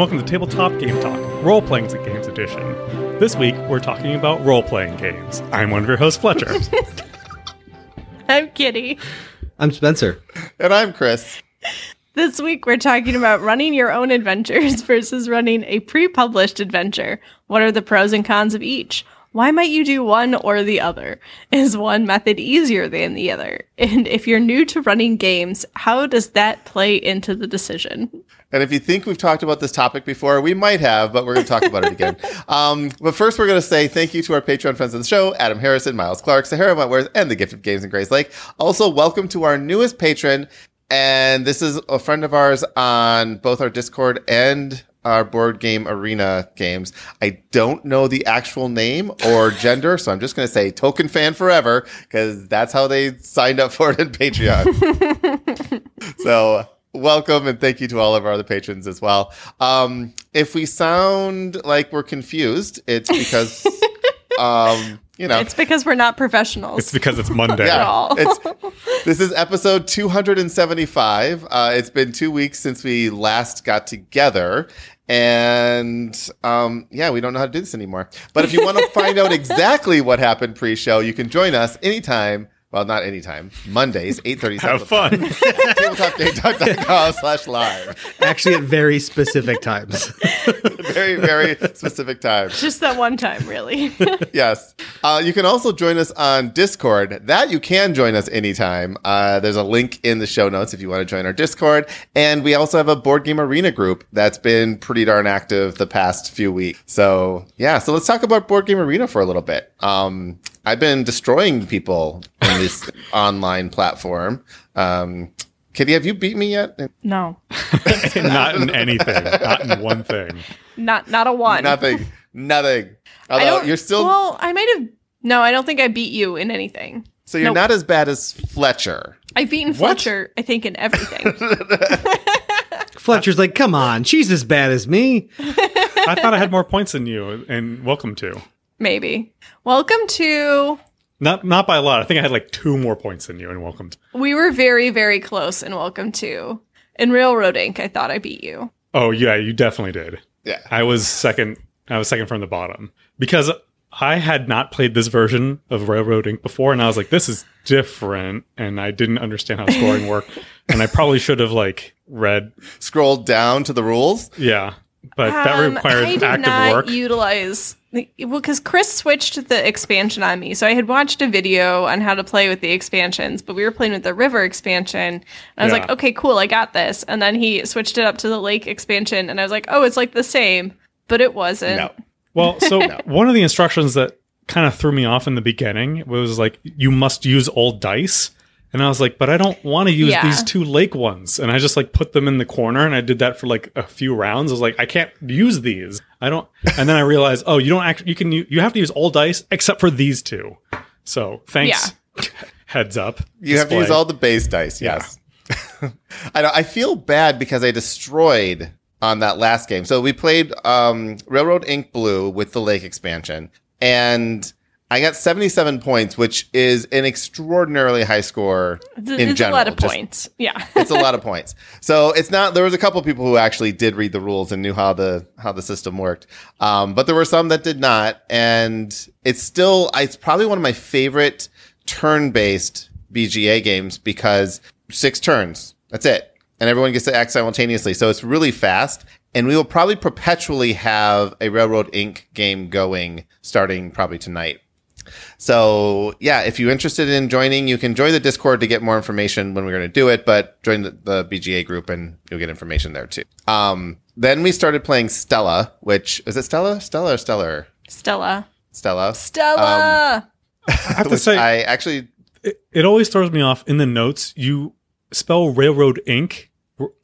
welcome to Tabletop Game Talk, Role Playing Games Edition. This week, we're talking about role playing games. I'm one of your hosts, Fletcher. I'm Kitty. I'm Spencer. And I'm Chris. This week, we're talking about running your own adventures versus running a pre published adventure. What are the pros and cons of each? Why might you do one or the other? Is one method easier than the other? And if you're new to running games, how does that play into the decision? And if you think we've talked about this topic before, we might have, but we're going to talk about it again. Um, but first, we're going to say thank you to our Patreon friends of the show Adam Harrison, Miles Clark, Sahara Wentworth, and the Gift of Games in Grace Lake. Also, welcome to our newest patron. And this is a friend of ours on both our Discord and our board game arena games. I don't know the actual name or gender, so I'm just going to say token fan forever because that's how they signed up for it in Patreon. so welcome and thank you to all of our other patrons as well. Um, if we sound like we're confused, it's because, um, you know, It's because we're not professionals. it's because it's Monday. yeah, all. it's this is episode 275. Uh, it's been two weeks since we last got together. And um, yeah, we don't know how to do this anymore. But if you want to find out exactly what happened pre-show, you can join us anytime. Well, not anytime. Mondays, 8.30 Have fun. tabletopgametalk.com slash live. Actually, at very specific times. Very, very specific time. just that one time, really. yes. Uh, you can also join us on Discord. That you can join us anytime. Uh, there's a link in the show notes if you want to join our Discord. And we also have a board game arena group that's been pretty darn active the past few weeks. So yeah, so let's talk about board game arena for a little bit. Um, I've been destroying people in this online platform. Um, Kitty, have you beat me yet? no, not in anything, not in one thing. not not a one. Nothing. Nothing. I Although don't, you're still Well, I might have. No, I don't think I beat you in anything. so you're nope. not as bad as Fletcher. I've beaten What? Fletcher, I think, in everything. Fletcher's like, come on, she's as bad as me. I thought I had more points than you, and welcome to. Maybe. Welcome to. Not not by a lot. I think I had like two more points than you, and welcome to. We were very, very close in Welcome to. In Railroad Ink, I thought I beat you. Oh yeah, you definitely did. Yeah. I was second. I was second from the bottom because I had not played this version of Railroad Ink before, and I was like, "This is different," and I didn't understand how scoring worked, and I probably should have like read. scrolled down to the rules. Yeah, but that Um, required I did active not work. utilize. Well, because Chris switched the expansion on me. So I had watched a video on how to play with the expansions, but we were playing with the river expansion. And I was Yeah. like, okay, cool, I got this. And then he switched it up to the lake expansion. And I was like, oh, it's like the same. But it wasn't. No. Well, so one of the instructions that kind of threw me off in the beginning was like, you must use old dice. And I was like, but I don't want to use Yeah. these two lake ones. And I just like put them in the corner and I did that for like a few rounds. I was like, I can't use these. I don't. And then I realized, oh, you don't actually, you can, you have to use all dice except for these two. So thanks. Heads up. You have to use all the base dice. Yes. I know. I feel bad because I destroyed on that last game. So we played um, Railroad Ink Blue with the Lake expansion, and I got 77 points, which is an extraordinarily high score It's, in it's general. a lot of Just- points. Yeah. it's a lot of points. So it's not. There was a couple people who actually did read the rules and knew how the how the system worked, um, but there were some that did not. And it's still. It's probably one of my favorite turn based BGA games because six turns. That's it, and everyone gets to act simultaneously. So it's really fast. And we will probably perpetually have a Railroad Ink game going starting probably tonight. So yeah, if you're interested in joining, you can join the Discord to get more information when we're going to do it. But join the, the BGA group and you'll get information there too. Um, then we started playing Stella, which is it Stella, Stella or Stellar, Stella. Stella. Stella. I have to say, I actually it, it always throws me off in the notes. You spell Railroad Inc.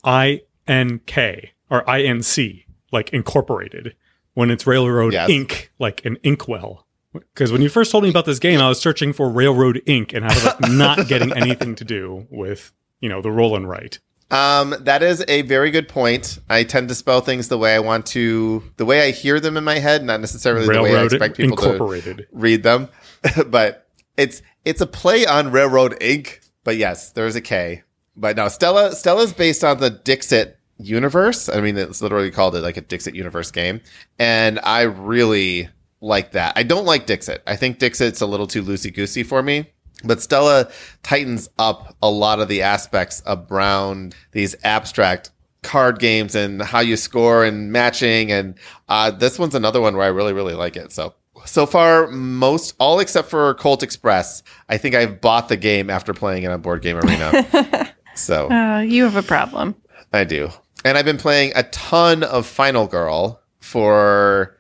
I N K or I N C, like incorporated, when it's Railroad Yes. Ink, like an inkwell. Because when you first told me about this game, I was searching for Railroad Inc. and I was like not getting anything to do with you know the roll and write. Um, that is a very good point. I tend to spell things the way I want to, the way I hear them in my head, not necessarily the way I expect people to read them. but it's it's a play on Railroad Inc. But yes, there is a K. But no, Stella Stella's based on the Dixit universe. I mean, it's literally called it like a Dixit universe game, and I really like that. I don't like Dixit. I think Dixit's a little too loosey goosey for me. But Stella tightens up a lot of the aspects around these abstract card games and how you score and matching. And uh, this one's another one where I really, really like it. So, so far, most all except for Colt Express, I think I've bought the game after playing it on Board Game Arena. so Uh, you have a problem. I do. And I've been playing a ton of Final Girl for.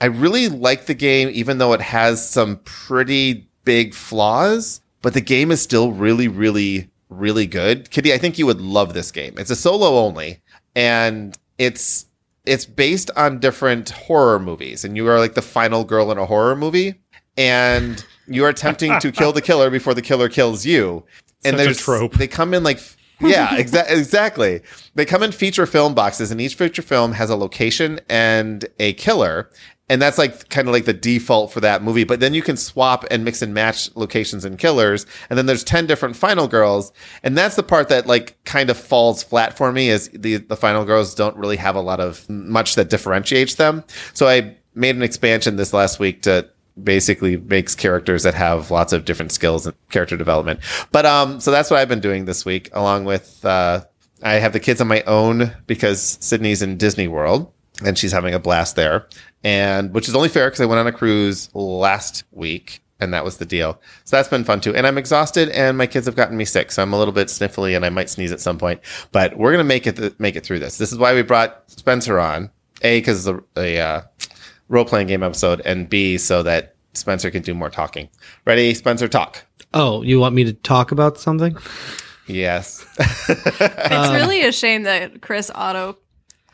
I really like the game, even though it has some pretty big flaws, but the game is still really, really, really good. Kitty, I think you would love this game. It's a solo only, and it's it's based on different horror movies, and you are like the final girl in a horror movie, and you are attempting to kill the killer before the killer kills you. And Such there's trope. They come in like yeah, exa- exactly. They come in feature film boxes, and each feature film has a location and a killer. And that's like kind of like the default for that movie. But then you can swap and mix and match locations and killers. And then there's 10 different final girls. And that's the part that like kind of falls flat for me is the, the final girls don't really have a lot of much that differentiates them. So I made an expansion this last week to basically makes characters that have lots of different skills and character development. But um, so that's what I've been doing this week, along with uh, I have the kids on my own because Sydney's in Disney World and she's having a blast there, and which is only fair because I went on a cruise last week. And that was the deal. So that's been fun too. And I'm exhausted, and my kids have gotten me sick, so I'm a little bit sniffly, and I might sneeze at some point. But we're gonna make it th- make it through this. This is why we brought Spencer on. A because it's a, a uh, role playing game episode, and B so that Spencer can do more talking. Ready, Spencer? Talk. Oh, you want me to talk about something? Yes. It's really a shame that Chris auto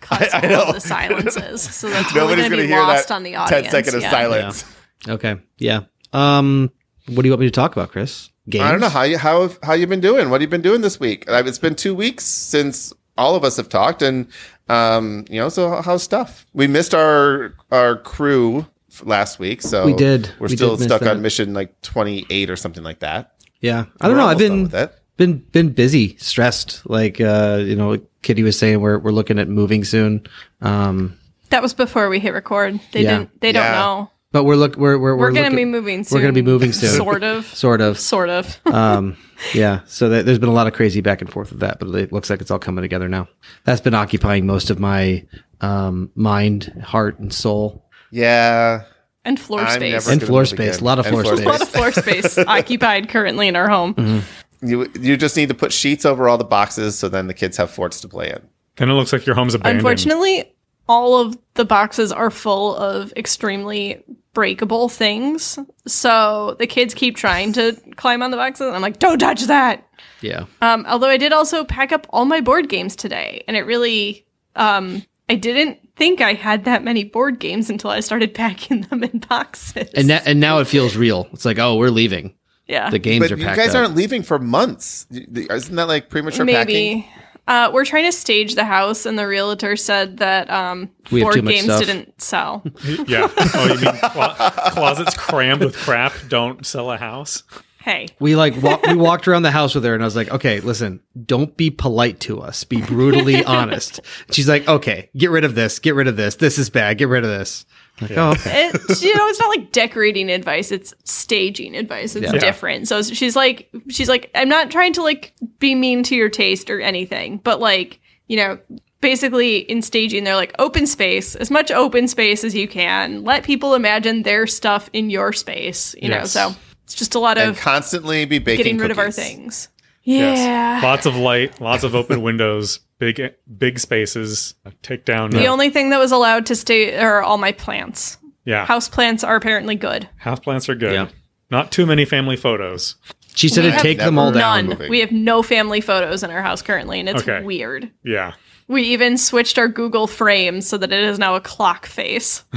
cuts I- I all know. the silences, so that's really Nobody's going gonna be hear lost that on the audience. 10 second of yeah. silence. Okay. Yeah. Um, what do you want me to talk about, Chris? Games? I don't know how you how how you been doing. What have you been doing this week? It's been two weeks since all of us have talked, and um, you know, so how's stuff? We missed our our crew last week, so We did. We're We still did stuck on mission like twenty eight or something like that. Yeah. I don't We're know. I've been with it. Been been busy, stressed. Like uh, you know, Kitty was saying, we're we're looking at moving soon. Um, That was before we hit record. They Yeah. didn't. They don't know. but we're look we're we're We're, we're going to looking- be moving soon. We're gonna be moving soon. Sort of. sort of. Sort of. um, yeah. So that, there's been a lot of crazy back and forth with that, but it looks like it's all coming together now. That's been occupying most of my um, mind, heart, and soul, Yeah, and floor I'm space. and floor space. again. A lot of floor floor space. a lot of floor space occupied currently in our home. You you just need to put sheets over all the boxes, so then the kids have forts to play in. Then it looks like your home's abandoned. Unfortunately, all of the boxes are full of extremely breakable things. So the kids keep trying to climb on the boxes. And I'm like, don't touch that. Yeah. Um, although I did also pack up all my board games today, and it really, um, I didn't think I had that many board games until I started packing them in boxes. And that, and now it feels real. It's like, oh, we're leaving. Yeah, The games But are you guys up. aren't leaving for months. Isn't that like premature packing? maybe. Uh, we're trying to stage the house, and the realtor said that um, We have too board much games stuff. didn't sell. yeah. Oh, you mean clo- closets crammed with crap don't sell a house? hey, We like wa- we walked around the house with her, and I was like, "Okay, listen, don't be polite to us. Be brutally honest." She's like, "Okay, get rid of this. Get rid of this. This is bad. Get rid of this." I'm like, oh, okay. it, you know, it's not like decorating advice; it's staging advice. It's Yeah. different. So she's like, she's like, I'm not trying to like be mean to your taste or anything, but like, you know, basically in staging, they're like open space, as much open space as you can. Let people imagine their stuff in your space. You know, so it's just a lot And of constantly be baking getting rid of our things. Yeah. Lots of light, lots of open windows, big big spaces. Take down. The uh, only thing that was allowed to stay are all my plants. yeah. House plants are apparently good. House plants are good. Yeah. Not too many family photos. She said We to take them all down. None. We have no family photos in our house currently, and it's Okay. weird. Yeah. We even switched our Google frames so that it is now a clock face.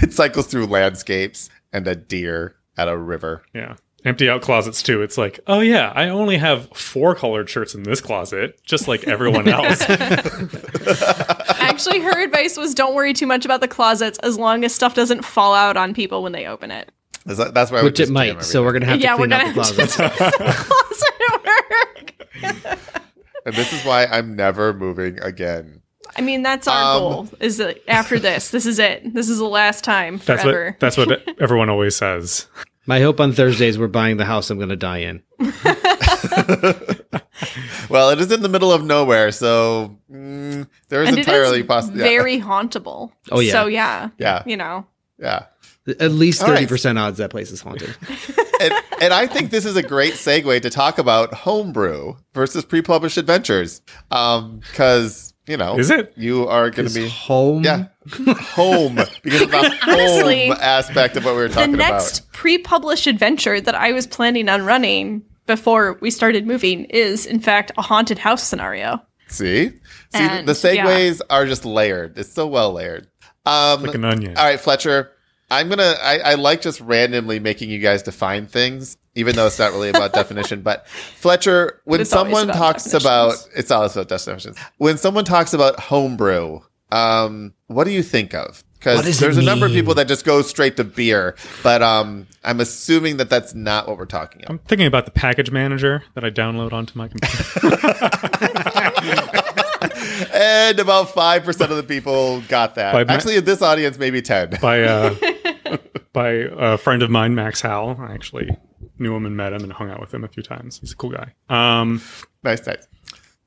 It cycles through landscapes and a deer at a river. Yeah. Empty out closets too. It's like, oh yeah, I only have four colored shirts in this closet, just like everyone else. Actually, her advice was don't worry too much about the closets as long as stuff doesn't fall out on people when they open it. Is that- That's where I would Which it might. So we're gonna have Yeah, to we're clean out the gonna have closet. to- closet work. and this is why I'm never moving again. I mean, that's our Um, goal. Is that after this, this is it. This is the last time That's forever. what that's what everyone always says. My hope on Thursdays we're buying the house I'm going to die in. Well, it is in the middle of nowhere, so mm, there is and entirely possible. very hauntable. Oh, yeah. So yeah, Yeah. you know, yeah. At least All right. thirty percent odds that place is haunted. and, and I think this is a great segue to talk about homebrew versus pre-published adventures, um, because you know, Is it? you are going to be home. yeah home because of the Honestly, home aspect of what we were talking about. the next about. pre-published adventure that I was planning on running before we started moving is, in fact, a haunted house scenario. See, see, And, the segues are just layered. It's so well layered. Um, Like an onion. All right, Fletcher. I'm gonna. I, I like just randomly making you guys define things, even though it's not really about definition. But Fletcher, when It's always someone about talks definitions. about, it's always about definitions. When someone talks about homebrew, um, what do you think of? Because there's a number of people that just go straight to beer, but um, I'm assuming that that's not what we're talking about. I'm thinking about the package manager that I download onto my computer. and about five percent of the people got that. By Actually, in this audience, maybe ten. by uh, by a friend of mine, Max Howell. I actually knew him and met him and hung out with him a few times. He's a cool guy. Um, nice, nice.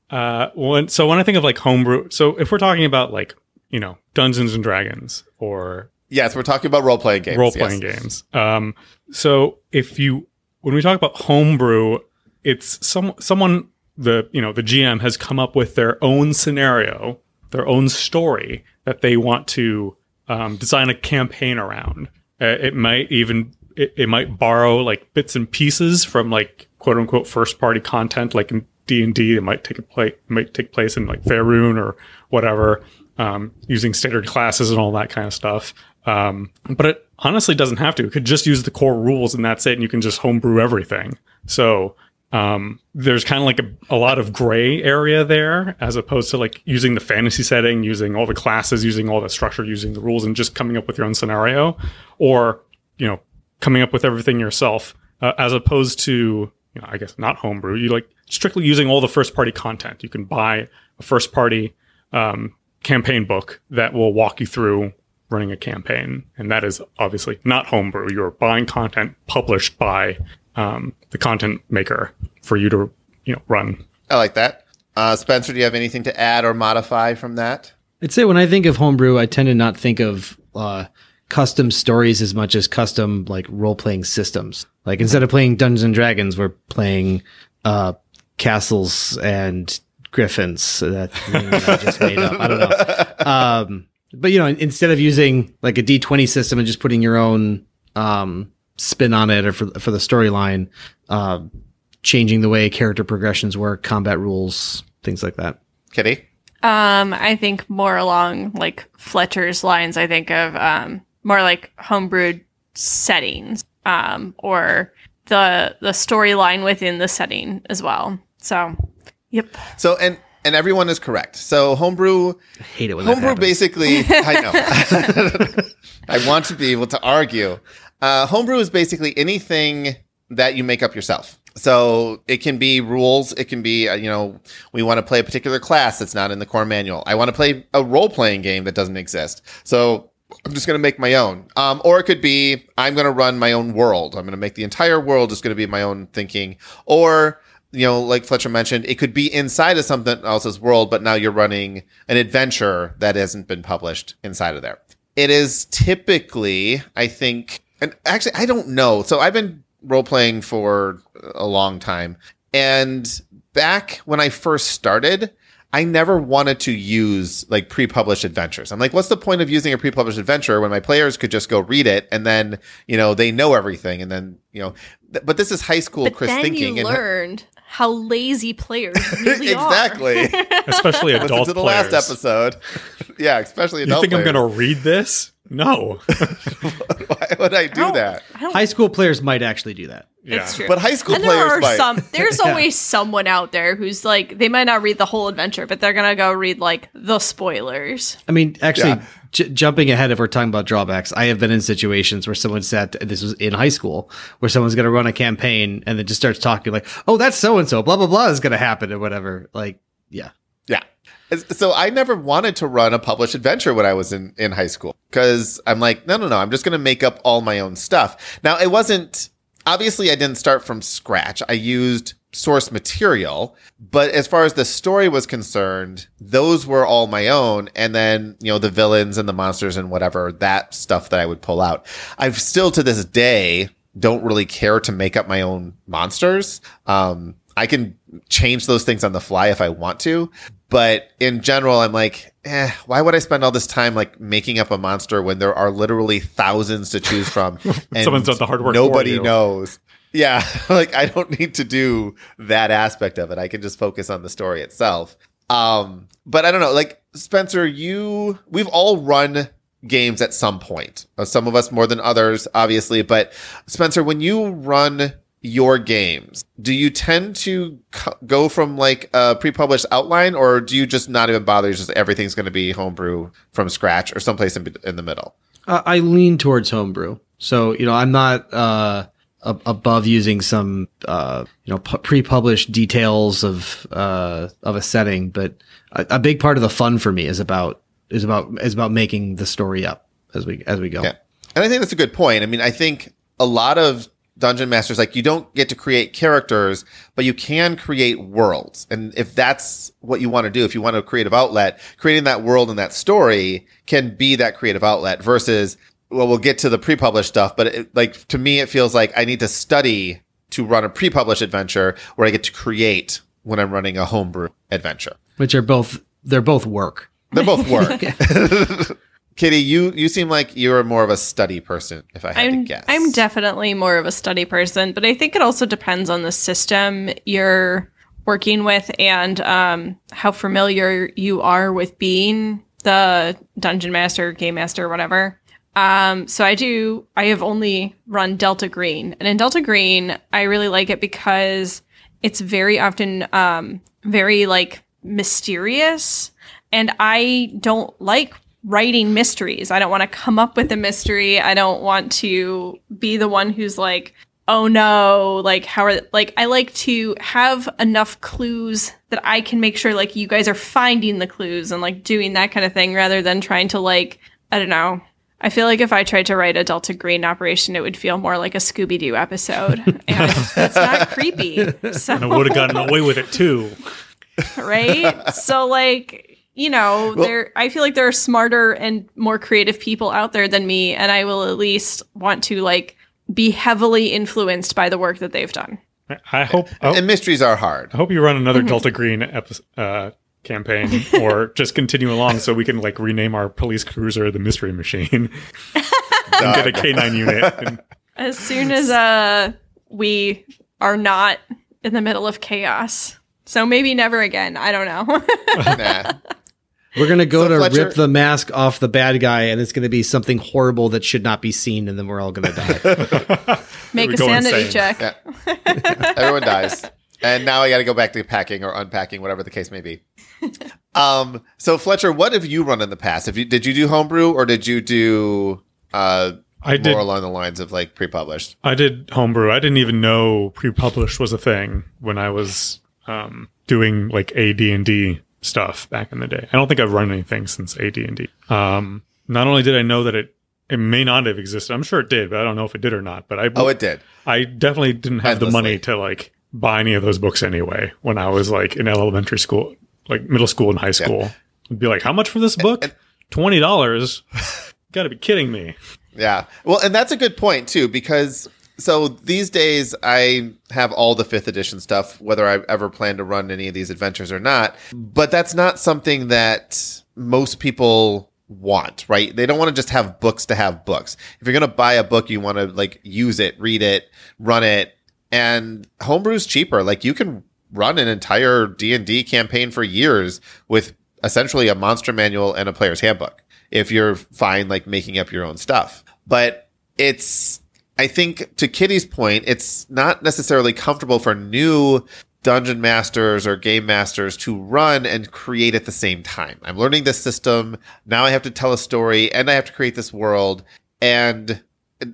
uh, when, so when I think of like homebrew, so if we're talking about like you know Dungeons and Dragons or Yes, we're talking about role playing games. role playing yes. games. Um, so if you when we talk about homebrew, it's some someone the you know the GM has come up with their own scenario, their own story that they want to um, design a campaign around. Uh, it might even it, it might borrow like bits and pieces from like quote unquote first party content, like in D and D. It might take a place might take place in like Faerun or whatever, um, using standard classes and all that kind of stuff. Um, but it honestly doesn't have to. It could just use the core rules and that's it, and you can just homebrew everything. So um, there's kind of like a, a lot of gray area there, as opposed to like using the fantasy setting, using all the classes, using all the structure, using the rules, and just coming up with your own scenario, or you know, coming up with everything yourself, uh, as opposed to you know, I guess not homebrew. You like strictly using all the first party content. You can buy a first party um, campaign book that will walk you through running a campaign, and that is obviously not homebrew. You're buying content published by um, the content maker for you to you know run. I like that. Uh, Spencer, do you have anything to add or modify from that? I'd say when I think of homebrew, I tend to not think of uh, custom stories as much as custom like role playing systems. Like instead of playing Dungeons and Dragons, we're playing uh, castles and griffins. That thing that I just made up. I don't know. Um, but you know, instead of using like a D twenty system and just putting your own um, spin on it, or for for the storyline, uh, changing the way character progressions work, combat rules, things like that. Kitty? Um, I think more along like Fletcher's lines. I think of um more like homebrewed settings, um, or the the storyline within the setting as well. So, yep. So, and and everyone is correct. So, homebrew, I hate it when homebrew happens. basically, I know. I want to be able to argue. Uh, homebrew is basically anything that you make up yourself. So it can be rules. It can be, uh, you know, we want to play a particular class that's not in the core manual. I want to play a role playing game that doesn't exist. So I'm just going to make my own. Um, or it could be, I'm going to run my own world. I'm going to make the entire world is going to be my own thinking. Or, you know, like Fletcher mentioned, it could be inside of something else's world, but now you're running an adventure that hasn't been published inside of there. It is typically, I think, and actually, I don't know. So I've been role playing for a long time. And back when I first started, I never wanted to use like pre-published adventures. I'm like, what's the point of using a pre-published adventure when my players could just go read it and then, you know, they know everything and then, you know, th- but this is high school But Chris then thinking you and learned how lazy players really are. exactly. especially Listen adult to the players. last episode. yeah, especially You adult think I'm going to read this? No. Why would I do I that? I High school players might actually do that. yeah. It's true. But high school and there players are might. some there's Yeah. always someone out there who's like they might not read the whole adventure but they're gonna go read like the spoilers I mean, actually, Yeah. j- jumping ahead, if we're talking about drawbacks, I have been in situations where someone said, this was in high school, where someone's going to run a campaign and then just starts talking like, oh, that's so and so, blah, blah, blah is going to happen or whatever. Like, yeah. Yeah. So I never wanted to run a published adventure when I was in, in high school because I'm like, no, no, no, I'm just going to make up all my own stuff. Now, it wasn't, obviously, I didn't start from scratch. I used source material, but as far as the story was concerned, those were all my own. And then, you know, the villains and the monsters and whatever, that stuff that I would pull out. I've still to this day don't really care to make up my own monsters. Um, I can change those things on the fly if I want to. But in general, I'm like, eh, why would I spend all this time like making up a monster when there are literally thousands to choose from? And Someone's done the hard work Nobody knows. Yeah. like I don't need to do that aspect of it. I can just focus on the story itself. Um, but I don't know, like Spencer, you, we've all run games at some point. Uh, Some of us more than others, obviously. But Spencer, when you run your games, do you tend to co- go from like a pre-published outline, or do you just not even bother? It's Just everything's going to be homebrew from scratch, or someplace in, in the middle. Uh, I lean towards homebrew. So, you know, I'm not uh, ab- above using some, uh, you know, pu- pre-published details of uh, of a setting, but a, a big part of the fun for me is about is about is about making the story up as we as we go. Yeah. And I think that's a good point. I mean, I think a lot of dungeon masters, like you don't get to create characters, but you can create worlds. And if that's what you want to do, if you want a creative outlet, creating that world and that story can be that creative outlet versus, well, we'll get to the pre-published stuff, but it, like to me, it feels like I need to study to run a pre-published adventure where I get to create when I'm running a homebrew adventure. Which are both they're both work. they're both work. Kitty, you you seem like you're more of a study person, if I had I'm to guess. I'm definitely more of a study person, but I think it also depends on the system you're working with and um, how familiar you are with being the dungeon master, game master, whatever. Um, so I do. I have only run Delta Green, and in Delta Green, I really like it because it's very often um, very like mysterious, and I don't like writing mysteries. I don't want to come up with a mystery. I don't want to be the one who's like, oh no, like how are like I like to have enough clues that I can make sure like you guys are finding the clues and like doing that kind of thing rather than trying to like I don't know. I feel like if I tried to write a Delta Green operation, it would feel more like a Scooby Doo episode. And that's not creepy. So And I would have gotten away with it too. right? so like, you know, there I feel like there are smarter and more creative people out there than me and I will at least want to like be heavily influenced by the work that they've done. I- I hope. I and mysteries are hard. I hope you run another Delta Green episode, uh, campaign, or just continue along so we can like rename our police cruiser the Mystery Machine and get a K nine unit. And As soon as uh we are not in the middle of chaos. So maybe never again. I don't know. Nah. We're gonna go So, to Fletcher- rip the mask off the bad guy, and it's gonna be something horrible that should not be seen, and then we're all gonna die. Make a go sanity insane. check. Yeah. Everyone dies. And now I got to go back to packing or unpacking, whatever the case may be. Um, so Fletcher, what have you run in the past? Have you did you do homebrew or did you do uh I did. more along the lines of like pre-published? I did homebrew. I didn't even know pre-published was a thing when I was um, doing like AD and D stuff back in the day. I don't think I've run anything since AD and D. Um, not only did I know that it it may not have existed. I'm sure it did, but I don't know if it did or not. But I Oh, it did. I definitely didn't have the money to like buy any of those books anyway when I was like in elementary school, like middle school and high school. I'd be like, how much for this book? Twenty dollars. Got to be kidding me. Yeah. Well, and that's a good point too, because so these days I have all the fifth edition stuff, whether I ever plan to run any of these adventures or not. But that's not something that most people want, right? They don't want to just have books to have books. If you're going to buy a book, you want to like use it, read it, run it. And homebrew's cheaper. Like you can run an entire D&D campaign for years with essentially a monster manual and a player's handbook if you're fine like making up your own stuff. But it's I think to Kitty's point, it's not necessarily comfortable for new dungeon masters or game masters to run and create at the same time. I'm learning this system. Now I have to tell a story and I have to create this world. And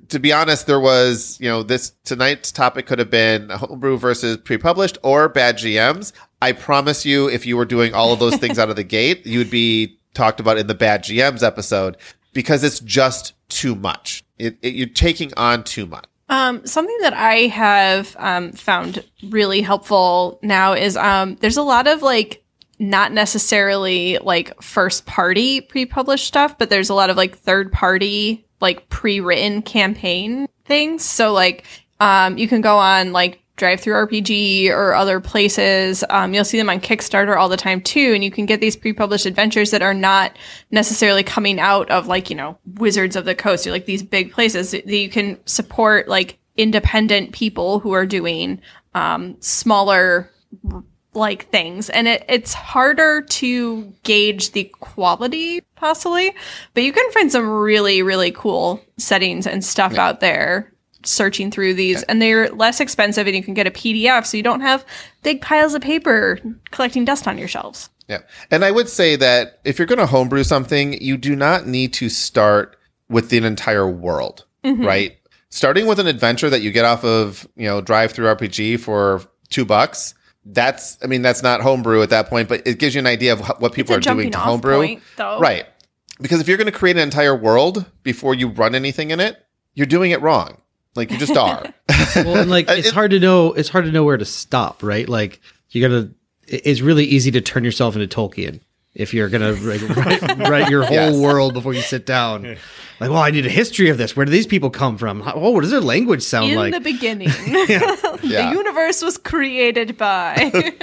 to be honest, there was, you know, this tonight's topic could have been homebrew versus pre-published or bad GMs. I promise you, if you were doing all of those things out of the gate, you would be talked about in the bad GMs episode because it's just too much. It, it, you're taking on too much. Um, something that I have um, found really helpful now is um, there's a lot of like not necessarily like first party pre-published stuff, but there's a lot of like third party like pre-written campaign things. So like um, you can go on like DriveThruRPG or other places. Um, you'll see them on Kickstarter all the time too. And you can get these pre-published adventures that are not necessarily coming out of like, you know, Wizards of the Coast or like these big places that you can support like independent people who are doing, um, smaller like things. And it, it's harder to gauge the quality possibly, but you can find some really, really cool settings and stuff yeah. out there searching through these and they're less expensive and you can get a PDF so you don't have big piles of paper collecting dust on your shelves. Yeah. And I would say that if you're going to homebrew something, you do not need to start with the entire world, mm-hmm. right? Starting with an adventure that you get off of, you know, DriveThruRPG for two bucks. That's, I mean, that's not homebrew at that point, but it gives you an idea of what people are doing to homebrew. Point, right. Because if you're going to create an entire world before you run anything in it, you're doing it wrong. Like you just are. well, and like it's it, hard to know. It's hard to know where to stop, right? Like you gotta. It's really easy to turn yourself into Tolkien if you're gonna like, write, write, your whole yes. world before you sit down. Like, well, I need a history of this. Where do these people come from? Oh, what does their language sound In like? In the beginning, the yeah. universe was created by.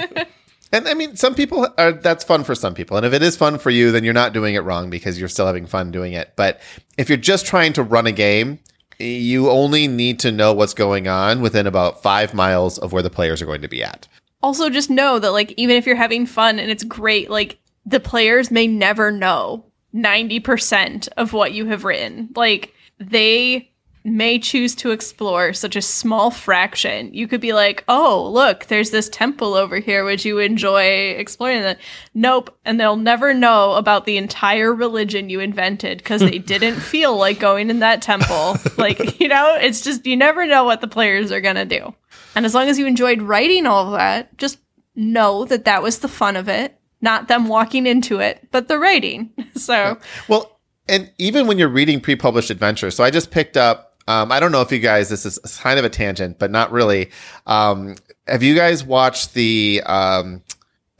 And I mean, some people are, that's fun for some people. And if it is fun for you, then you're not doing it wrong because you're still having fun doing it. But if you're just trying to run a game, you only need to know what's going on within about five miles of where the players are going to be at. Also, just know that, like, even if you're having fun and it's great, like, the players may never know 90% of what you have written. Like, they may choose to explore such a small fraction. You could be like, oh, look, there's this temple over here. Would you enjoy exploring that? Nope. And they'll never know about the entire religion you invented because they didn't feel like going in that temple. like, you know, it's just, you never know what the players are going to do. And as long as you enjoyed writing all of that, just know that that was the fun of it. Not them walking into it, but the writing. so, well, and even when you're reading pre-published adventures, so I just picked up um, I don't know if you guys, this is kind of a tangent, but not really. Um, have you guys watched the um,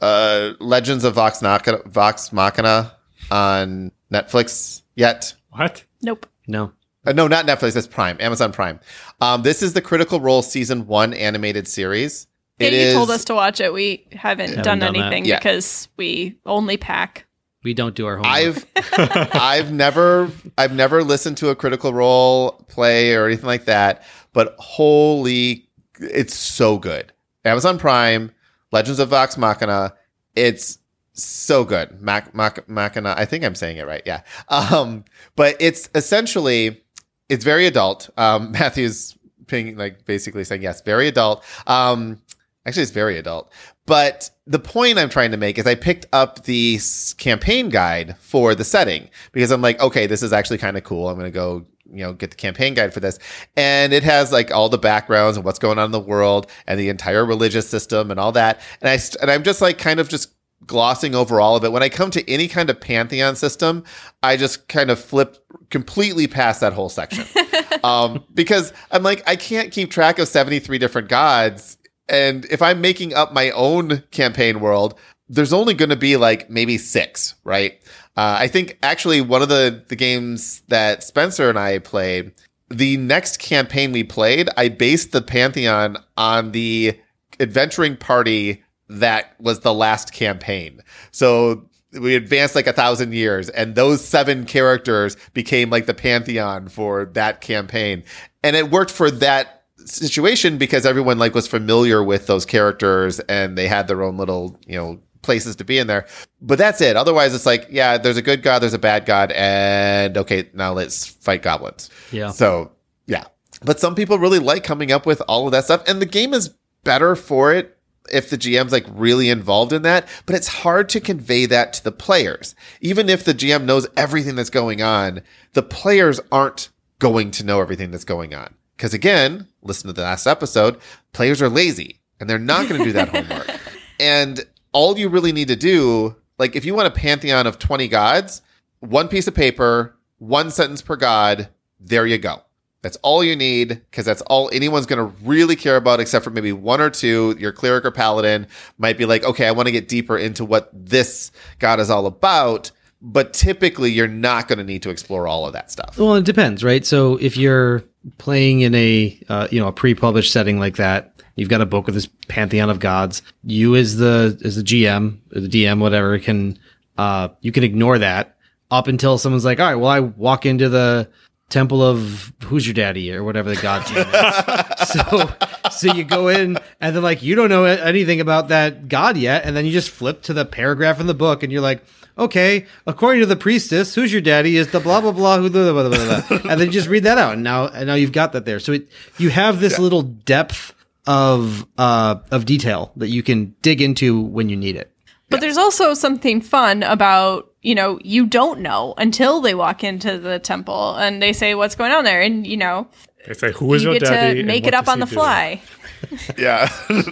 uh, Legends of Vox, Machina, Vox Machina on Netflix yet? What? Nope. No. Uh, no, not Netflix. It's Prime, Amazon Prime. Um, this is the Critical Role season one animated series. It you is, told us to watch it. We haven't, haven't done, done, anything because we only pack. We don't do our homework. I've I've never I've never listened to a critical role play or anything like that, but holy it's so good. Amazon Prime, Legends of Vox Machina, it's so good. Mac, Mac, Machina, I think I'm saying it right. Yeah. Um, but it's essentially it's very adult. Um, Matthew's being like basically saying yes, very adult. Um, actually it's very adult. But the point I'm trying to make is I picked up the campaign guide for the setting because I'm like, okay, this is actually kind of cool. I'm going to go, you know, get the campaign guide for this. And it has like all the backgrounds and what's going on in the world and the entire religious system and all that. And I, and I'm just like kind of just glossing over all of it. When I come to any kind of pantheon system, I just kind of flip completely past that whole section. um, because I'm like, I can't keep track of 73 different gods and if I'm making up my own campaign world, there's only going to be like maybe six, right? Uh, I think actually one of the, the games that Spencer and I played, the next campaign we played, I based the Pantheon on the adventuring party that was the last campaign. So we advanced like a thousand years and those seven characters became like the pantheon for that campaign and it worked for that situation because everyone like was familiar with those characters and they had their own little, you know, places to be in there. But that's it. Otherwise, it's like, yeah, there's a good god, there's a bad god, and okay, now let's fight goblins. Yeah. So, yeah. But some people really like coming up with all of that stuff, and the game is better for it if the GM's like really involved in that, but it's hard to convey that to the players. Even if the GM knows everything that's going on, the players aren't going to know everything that's going on. Because again, listen to the last episode, players are lazy and they're not going to do that homework. And all you really need to do, like if you want a pantheon of 20 gods, one piece of paper, one sentence per god, there you go. That's all you need because that's all anyone's going to really care about, except for maybe one or two. Your cleric or paladin might be like, okay, I want to get deeper into what this god is all about. But typically, you're not going to need to explore all of that stuff. Well, it depends, right? So if you're playing in a uh, you know a pre-published setting like that, you've got a book with this pantheon of gods. You as the as the GM, the DM, whatever, can uh, you can ignore that up until someone's like, all right, well, I walk into the temple of who's your daddy or whatever the god's name is. so so you go in and then like you don't know anything about that god yet, and then you just flip to the paragraph in the book and you're like, okay, according to the priestess, who's your daddy is the blah blah blah who blah, blah, blah, blah. and then you just read that out and now and now you've got that there. So it you have this little depth of uh of detail that you can dig into when you need it. But there's also something fun about, you know, you don't know until they walk into the temple and they say what's going on there. And, you know, They say, "Who is you your get daddy?" to make it up on the fly. Yeah.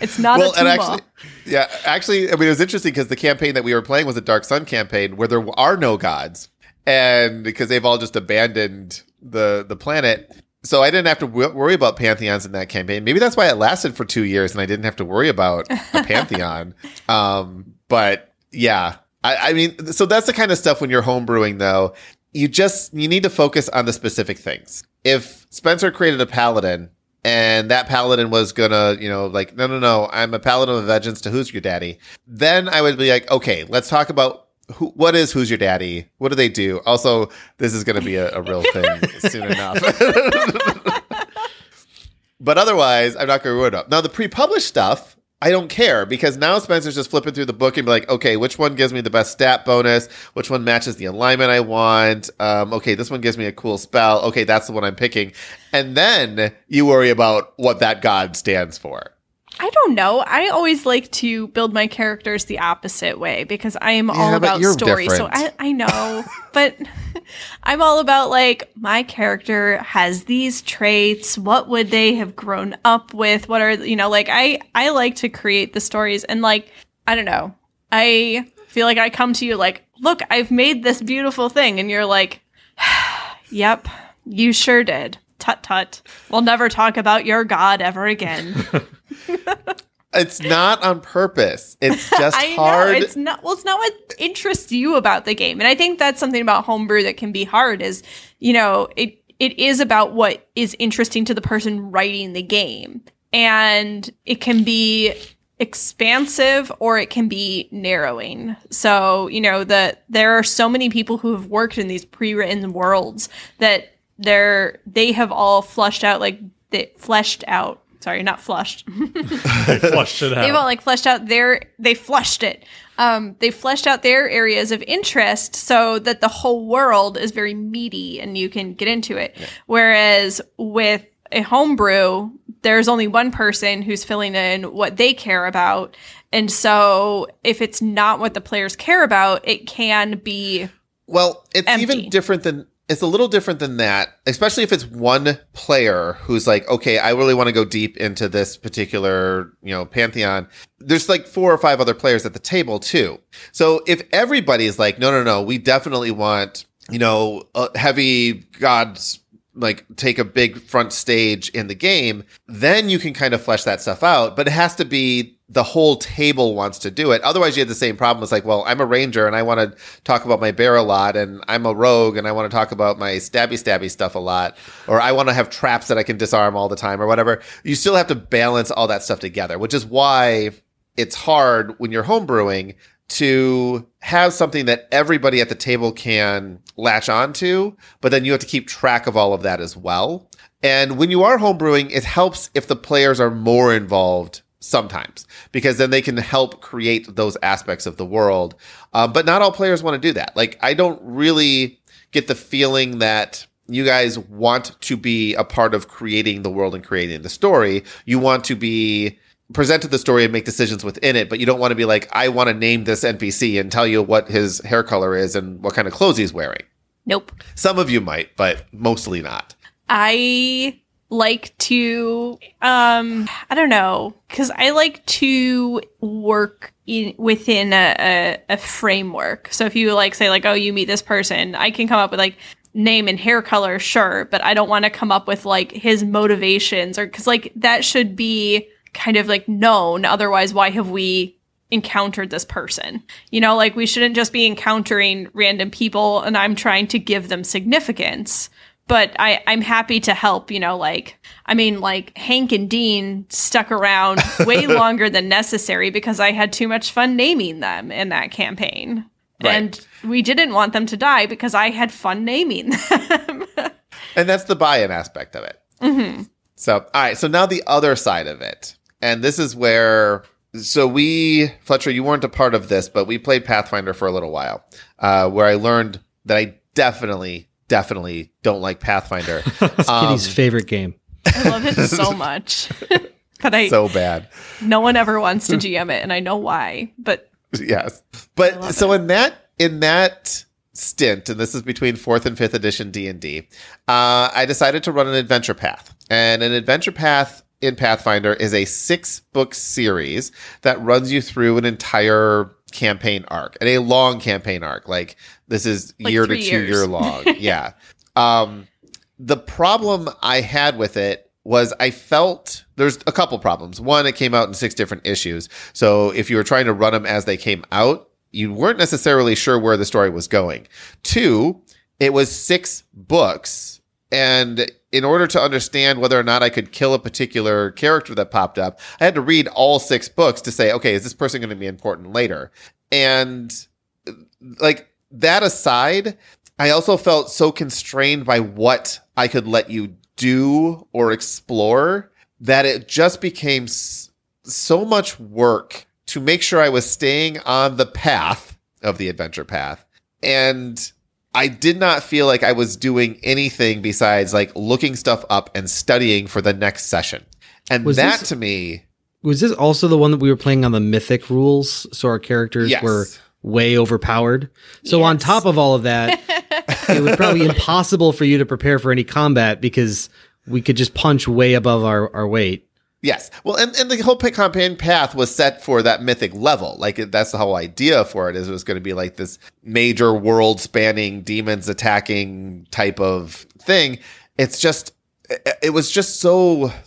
It's not well, a and actually, yeah, actually, I mean, it was interesting because the campaign that we were playing was a Dark Sun campaign where there are no gods, and because they've all just abandoned the the planet. So I didn't have to w- worry about pantheons in that campaign. Maybe that's why it lasted for two years, and I didn't have to worry about a pantheon. Um, but yeah, I, I mean, so that's the kind of stuff when you're homebrewing, though. You just you need to focus on the specific things. If Spencer created a paladin and that paladin was gonna, you know, like, no, no, no, I'm a paladin of vengeance to who's your daddy. Then I would be like, okay, let's talk about who, what is who's your daddy? What do they do? Also, this is gonna be a, a real thing soon enough. but otherwise, I'm not gonna ruin it up. Now, the pre-published stuff, I don't care because now Spencer's just flipping through the book and be like, okay, which one gives me the best stat bonus? Which one matches the alignment I want? Um, okay, this one gives me a cool spell. Okay, that's the one I'm picking. And then you worry about what that god stands for. I don't know. I always like to build my characters the opposite way because I am all Yeah, but about story. So. I, I know, but I'm all about like my character has these traits. What would they have grown up with? What are you know like I I like to create the stories and like I don't know. I feel like I come to you like, look, I've made this beautiful thing, and you're like, yep, you sure did. Tut tut. We'll never talk about your god ever again. It's not on purpose. It's just I hard. know it's not. Well, it's not what interests you about the game, and I think that's something about homebrew that can be hard. Is you know it it is about what is interesting to the person writing the game, and it can be expansive or it can be narrowing. So you know that there are so many people who have worked in these pre-written worlds that they're they have all flushed out like they fleshed out. Sorry, not flushed. They flushed it out. They've all like fleshed out their they flushed it. Um, they fleshed out their areas of interest so that the whole world is very meaty and you can get into it. Whereas with a homebrew, there's only one person who's filling in what they care about. And so if it's not what the players care about, it can be Well, it's Empty. even different than it's a little different than that, especially if it's one player who's like, okay, I really want to go deep into this particular, you know, pantheon. There's like four or five other players at the table too. So if everybody's like, no, no, no, we definitely want, you know, heavy gods like take a big front stage in the game, then you can kind of flesh that stuff out. But it has to be the whole table wants to do it. Otherwise, you have the same problem. It's like, well, I'm a ranger and I want to talk about my bear a lot, and I'm a rogue and I want to talk about my stabby stabby stuff a lot, or I want to have traps that I can disarm all the time, or whatever. You still have to balance all that stuff together, which is why it's hard when you're homebrewing to have something that everybody at the table can latch onto, but then you have to keep track of all of that as well. And when you are homebrewing, it helps if the players are more involved sometimes because then they can help create those aspects of the world. Um, but not all players want to do that. Like, I don't really get the feeling that you guys want to be a part of creating the world and creating the story. You want to be presented the story and make decisions within it, but you don't want to be like, I want to name this NPC and tell you what his hair color is and what kind of clothes he's wearing. nope. Some of you might, but mostly not. I like to um I don't know cuz I like to work in within a, a a framework. So if you like say like oh you meet this person, I can come up with like name and hair color sure, but I don't want to come up with like his motivations or cuz like that should be kind of like known otherwise why have we encountered this person. You know, like we shouldn't just be encountering random people and I'm trying to give them significance. But I, I'm happy to help, you know, like, I mean, like Hank and Dean stuck around way longer than necessary because I had too much fun naming them in that campaign. Right. And we didn't want them to die because I had fun naming them. And that's the buy-in aspect of it. hmm So, all right. So now the other side of it, and this is where. So we, Fletcher, you weren't a part of this, but we played Pathfinder for a little while, uh, where I learned that I definitely, definitely don't like Pathfinder. it's Um, Kitty's favorite game. I love it so much. but I, so bad. no one ever wants to GM it, and I know why. But yes but so it. in that in that stint and this is between fourth and fifth edition d&d uh, i decided to run an adventure path and an adventure path in pathfinder is a six book series that runs you through an entire campaign arc and a long campaign arc like this is Like year to two years. year long yeah um the problem I had with it was I felt there's a couple problems. One, it came out in six different issues. So if you were trying to run them as they came out, you weren't necessarily sure where the story was going. Two, it was six books. And in order to understand whether or not I could kill a particular character that popped up, I had to read all six books to say, okay, is this person going to be important later? And like that aside, I also felt so constrained by what I could let you do or explore that it just became so much work to make sure I was staying on the path of the adventure path. And I did not feel like I was doing anything besides like looking stuff up and studying for the next session. And Was that this- to me, Was this also the one that we were playing on the mythic rules? So our characters Yes. were way overpowered. So on top of all of that, it was probably impossible for you to prepare for any combat because we could just punch way above our, our weight. Yes. Well, and, and the whole pa- campaign path was set for that mythic level. Like that's the whole idea for it is it was going to be like this major world spanning demons attacking type of thing. It's just, it, it was just so.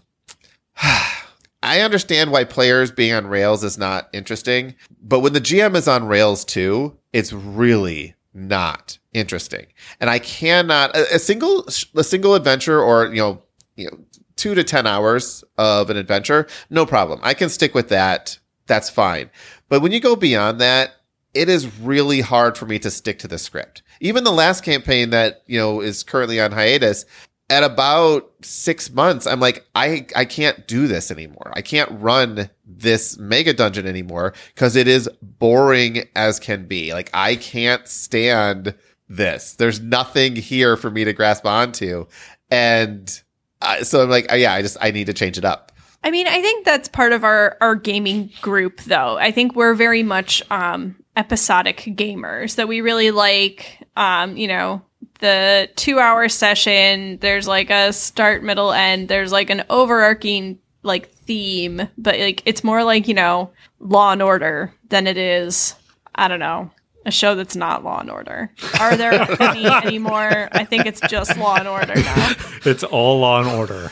I understand why players being on rails is not interesting, but when the GM is on rails too, it's really not interesting. And I cannot a, a single a single adventure or you know you know two to 10 hours of an adventure, no problem. I can stick with that. That's fine. But when you go beyond that, it is really hard for me to stick to the script. Even the last campaign that, you know, is currently on hiatus, at about six months, I'm like, I, I can't do this anymore. I can't run this mega dungeon anymore because it is boring as can be. Like, I can't stand this. There's nothing here for me to grasp onto. And uh, so I'm like, uh, yeah, I just I need to change it up. I mean, I think that's part of our our gaming group though. I think we're very much um episodic gamers that we really like um, you know, the 2-hour session, there's like a start, middle, end, there's like an overarching like theme, but like it's more like, you know, Law and Order than it is I don't know, a show that's not Law and Order. Are there any anymore? I think it's just Law and Order now. It's all law and order.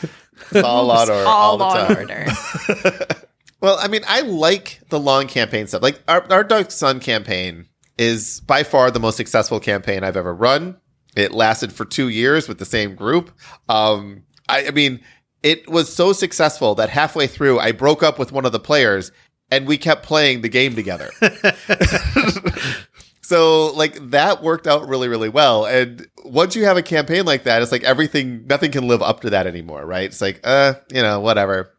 It's all law and order all, all the Law time. and Order. Well, I mean, I like the long campaign stuff. Like our our Dark Sun campaign is by far the most successful campaign I've ever run. It lasted for two years with the same group. Um, I, I mean, it was so successful that halfway through, I broke up with one of the players, and we kept playing the game together. So like that worked out really really well and once you have a campaign like that it's like everything nothing can live up to that anymore right it's like uh you know whatever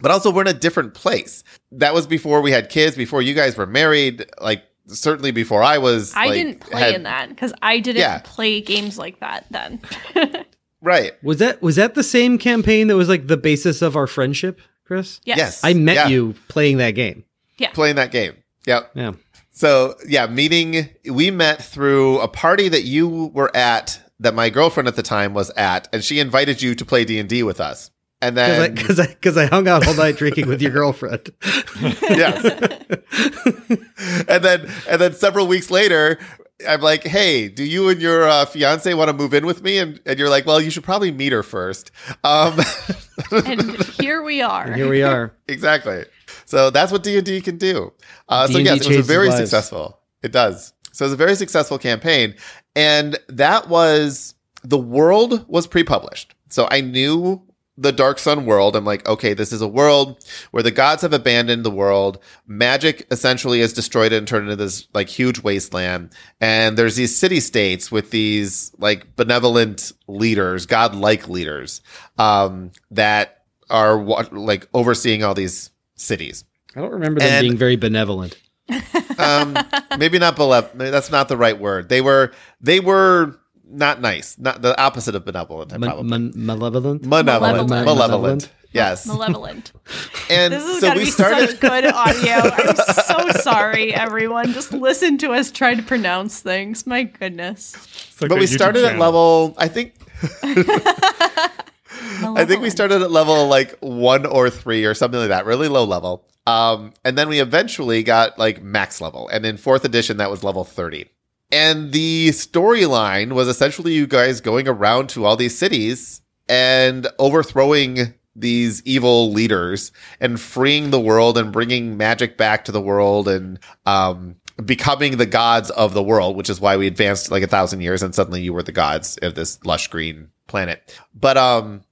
but also we're in a different place that was before we had kids before you guys were married like certainly before i was I like, didn't play had- in that because I didn't Yeah. play games like that then. right Was that was that the same campaign that was like the basis of our friendship, Chris? yes. Yes. I met Yeah. you playing that game. Yeah. Playing that game yep Yeah. So yeah, meeting. We met through a party that you were at, that my girlfriend at the time was at, and she invited you to play D and D with us. and then Because I, because I, hung out all night drinking with your girlfriend. yes. and then and then several weeks later, I'm like, hey, do you and your uh, fiance want to move in with me? And, and you're like, well, you should probably meet her first. Um, and here we are. And here we are. exactly. So that's what D and D can do. Uh, so D&D yes, it was a very lives. successful. It does. So it was a very successful campaign, and that was the world was pre-published. So I knew the Dark Sun world. I'm like, okay, this is a world where the gods have abandoned the world. Magic essentially has destroyed it and turned into this like huge wasteland. And there's these city states with these like benevolent leaders, godlike leaders, um, that are wa- like overseeing all these cities. I don't remember them And- being very benevolent. Um, maybe not benevolent. That's not the right word. They were, they were not nice. Not the opposite of benevolent. Man- probably. man- malevolent? Malevolent. Malevolent. Malevolent. Yes. Malevolent. And This is so gonna we be started. such good audio. I'm so sorry, everyone. Just listen to us try to pronounce things. My goodness. Like but we YouTube started at level. I think. I think we started at level like one or three or something like that, really low level. Um, and then we eventually got like max level. And in fourth edition, that was level 30. And the storyline was essentially you guys going around to all these cities and overthrowing these evil leaders and freeing the world and bringing magic back to the world and um, becoming the gods of the world, which is why we advanced like a thousand years and suddenly you were the gods of this lush green planet. But um,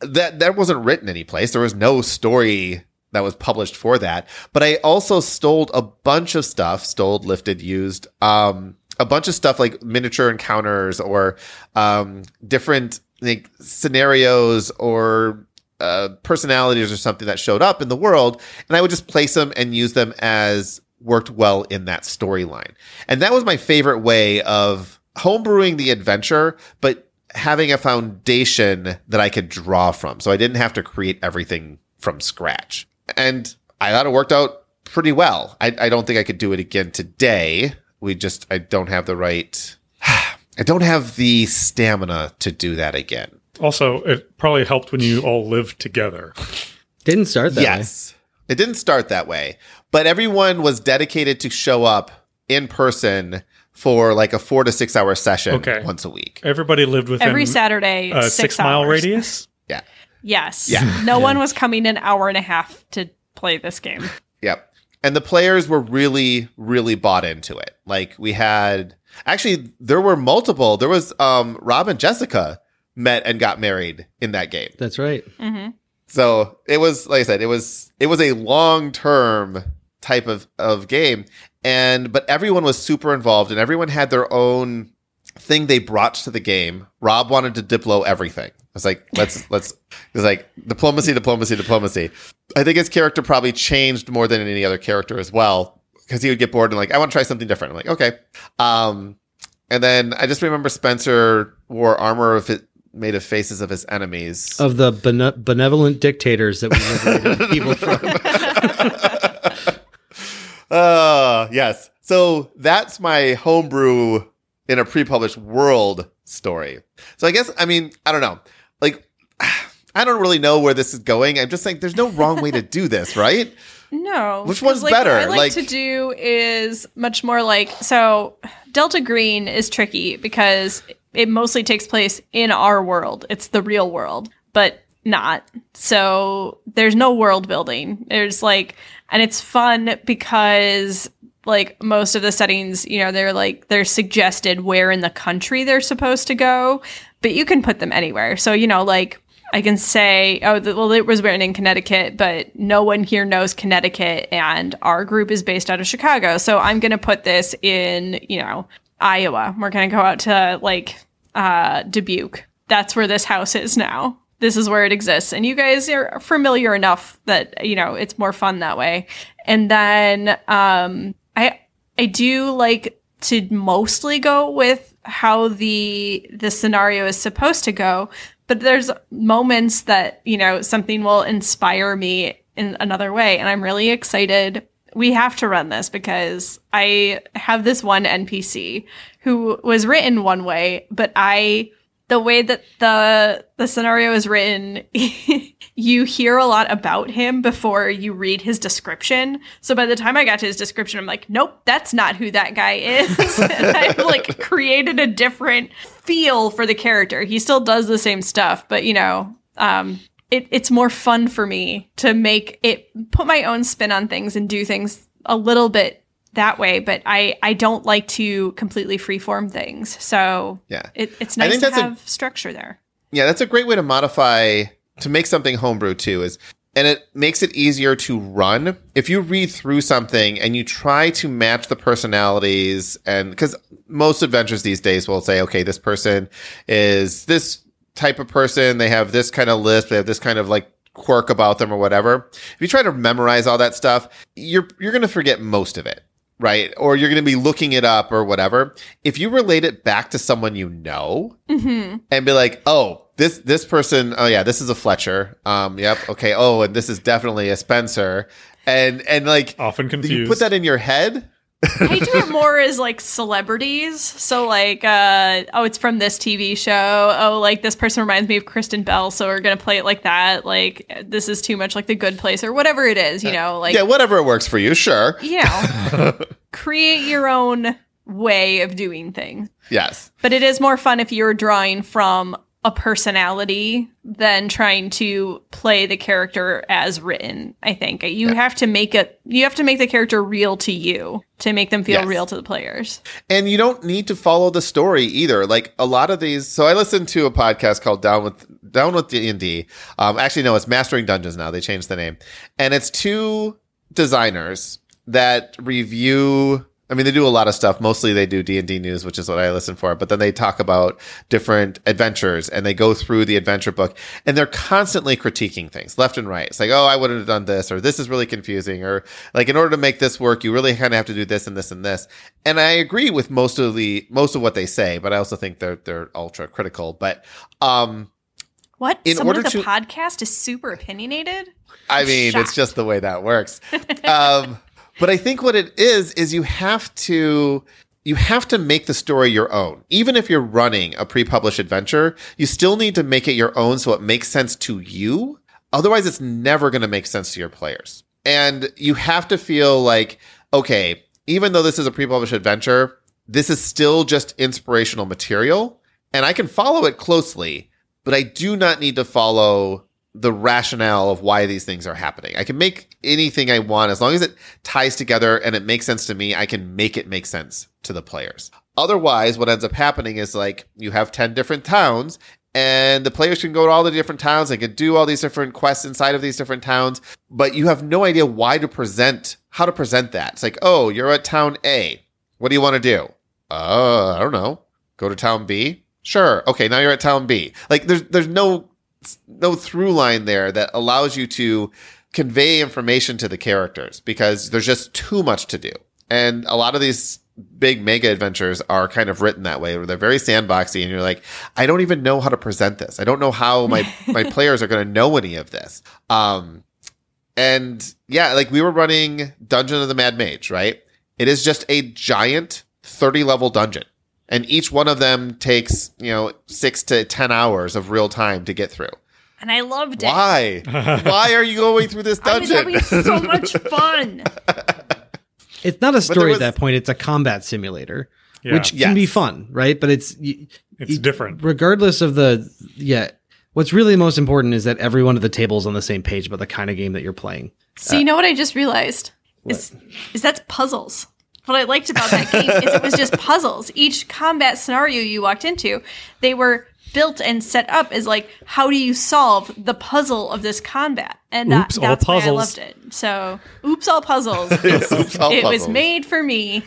that that wasn't written anyplace. There was no story that was published for that. But I also stole a bunch of stuff, stole, lifted, used, um, a bunch of stuff like miniature encounters or um, different like scenarios or uh, personalities or something that showed up in the world, and I would just place them and use them as worked well in that storyline. And that was my favorite way of homebrewing the adventure, but having a foundation that I could draw from. So I didn't have to create everything from scratch. And I thought it worked out pretty well. I, I don't think I could do it again today. We just, I don't have the right, I don't have the stamina to do that again. Also, it probably helped when you all lived together. Didn't start that way. yes. It didn't start that way, but everyone was dedicated to show up in person for like a four to six hour session Okay. once a week. Everybody lived within Every Saturday, a six, six mile hours. radius. Yeah. Yes. Yeah. No one was coming an hour and a half to play this game. Yep. And the players were really, really bought into it. Like we had actually there were multiple. There was um Rob and Jessica met and got married in that game. That's right. hmm So it was like I said, it was it was a long term type of, of game. And but everyone was super involved and everyone had their own thing they brought to the game. Rob wanted to diplo everything. I was like, let's let's it was like diplomacy, diplomacy, diplomacy. I think his character probably changed more than any other character as well. Because he would get bored and like, I want to try something different. I'm like, okay. Um and then I just remember Spencer wore armor of it made of faces of his enemies. Of the bene- benevolent dictators that we liberated people from. Uh, yes. So that's my homebrew in a pre-published world story. So I guess I mean I don't know. Like I don't really know where this is going. I'm just saying there's no wrong way to do this, right? No. Which one's like, better? What I like, Like- to do is much more like so Delta Green is tricky because it mostly takes place in our world. It's the real world, but not. So there's no world building. There's like and it's fun because like most of the settings, you know, they're like they're suggested where in the country they're supposed to go, but you can put them anywhere. So, you know, like I can say, oh, the, well, it was written in Connecticut, but no one here knows Connecticut, and our group is based out of Chicago. So I'm going to put this in, you know, Iowa. We're going to go out to like uh, Dubuque. That's where this house is now. This is where it exists. And you guys are familiar enough that, you know, it's more fun that way. And then um, I I do like to mostly go with how the the scenario is supposed to go, but there's moments that, you know, something will inspire me in another way and I'm really excited. We have to run this because I have this one NPC who was written one way, but I the way that the the scenario is written, you hear a lot about him before you read his description. So by the time I got to his description, I'm like, nope, that's not who that guy is. and I've like created a different feel for the character. He still does the same stuff, but you know, um, it, it's more fun for me to make it put my own spin on things and do things a little bit that way but i i don't like to completely freeform things. So Yeah. it, it's I nice think to that's a- have structure there. Yeah, that's a great way to modify to make something homebrew too is and it makes it easier to run. If you read through something and you try to match the personalities and because most adventures these days will say okay this person is this type of person they have this kind of list they have this kind of like quirk about them or whatever. If you try to memorize all that stuff you're you're going to forget most of it right or you're going to be looking it up or whatever if you relate it back to someone you know mm-hmm. and be like, oh, this this person, oh yeah, this is a Fletcher. Um, yep, okay. Oh, and this is definitely a Spencer. And and like Often confused. you confused. put that in your head. I do it more as like celebrities so like uh oh it's from this tv show oh like this person reminds me of kristen bell so we're gonna play it like that like this is too much like the good place or whatever it is you know like yeah, whatever it works for you, sure. you know, create your own way of doing things. Yes. But it is more fun if you're drawing from a personality than trying to play the character as written. I think you have to make it. You have to make the character real to you to make them feel Yes. real to the players. And you don't need to follow the story either. Like a lot of these. So I listened to a podcast called Down with Down with D and D. Um, actually, no, it's Mastering Dungeons now. They changed the name, and it's two designers that review. I mean, they do a lot of stuff. Mostly, they do D and D news, which is what I listen for. But then they talk about different adventures, and they go through the adventure book, and they're constantly critiquing things left and right. It's like, oh, I wouldn't have done this, or this is really confusing, or like in order to make this work, you really kind of have to do this and this and this. And I agree with most of the most of what they say, but I also think they're they're ultra critical. But um, What? In Someone order with a to- podcast is super opinionated. I mean, it's just the way that works. um, but I think what it is is you have to you have to make the story your own. Even if you're running a pre-published adventure, you still need to make it your own so it makes sense to you. Otherwise, it's never going to make sense to your players. And you have to feel like, okay, even though this is a pre-published adventure, this is still just inspirational material, and I can follow it closely, but I do not need to follow the rationale of why these things are happening. I can make anything I want as long as it ties together and it makes sense to me. I can make it make sense to the players. Otherwise, what ends up happening is like you have 10 different towns and the players can go to all the different towns. They can do all these different quests inside of these different towns, but you have no idea why to present, how to present that. It's like, oh, you're at town A. What do you want to do? Uh, I don't know. Go to town B? Sure. Okay, now you're at town B. Like there's there's no no through line there that allows you to convey information to the characters because there's just too much to do. And a lot of these big mega adventures are kind of written that way where they're very sandboxy and you're like, I don't even know how to present this. I don't know how my, my players are going to know any of this. Um, and yeah, like we were running Dungeon of the Mad Mage, right? It is just a giant 30 level dungeon. And each one of them takes, you know, six to 10 hours of real time to get through. And I loved it. Why? Why are you going through this I was dungeon? having so much fun. It's not a story was- at that point. It's a combat simulator, Yeah. which Yes. can be fun, right? But it's y- It's y- different. regardless of the yeah. What's really most important is that everyone at the table is on the same page about the kind of game that you're playing. So you uh, know what I just realized is is that's puzzles. What I liked about that game is it was just puzzles. Each combat scenario you walked into, they were built and set up as like how do you solve the puzzle of this combat, and that, Oops, all that's why I loved it. So, oops, all puzzles. Oops, all it was made for me,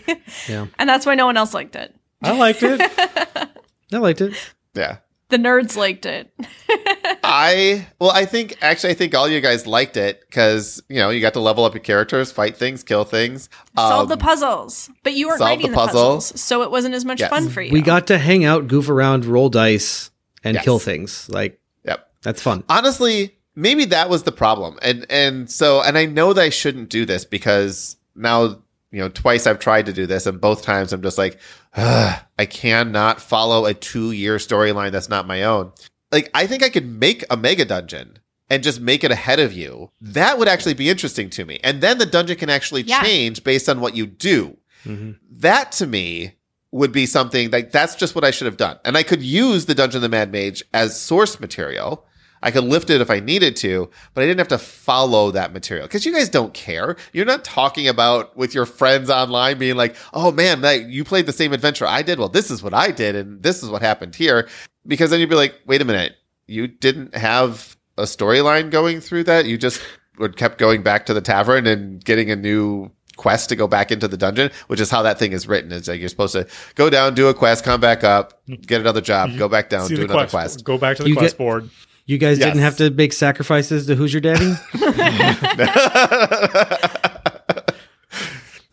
Yeah, and that's why no one else liked it. I liked it. I liked it. Yeah. The nerds liked it. I well, I think actually, I think all you guys liked it because you know you got to level up your characters, fight things, kill things. solve Um, the puzzles, but you weren't solve writing the the, puzzles, so it wasn't as much Yes. fun for you. We got to hang out, goof around, roll dice, and Yes. kill things. Like Yep. that's fun. honestly maybe that was the problem and and so and i know that i shouldn't do this because now you know, twice I've tried to do this, and both times I'm just like, Ugh, I cannot follow a two year storyline that's not my own. Like, I think I could make a mega dungeon and just make it ahead of you. That would actually be interesting to me. And then the dungeon can actually Yeah. change based on what you do. Mhm. That to me would be something like that's just what I should have done. And I could use the Dungeon of the Mad Mage as source material. I could lift it if I needed to, but I didn't have to follow that material because you guys don't care. You're not talking about with your friends online being like, "Oh man, that you played the same adventure I did. Well, this is what I did, and this is what happened here." Because then you'd be like, "Wait a minute, you didn't have a storyline going through that. You just would kept going back to the tavern and getting a new quest to go back into the dungeon, which is how that thing is written. It's like you're supposed to go down, do a quest, come back up, get another job, mm-hmm. go back down, See do another quest, quest. Go back to the You quest get- board. You guys Yes. didn't have to make sacrifices to Who's Your Daddy?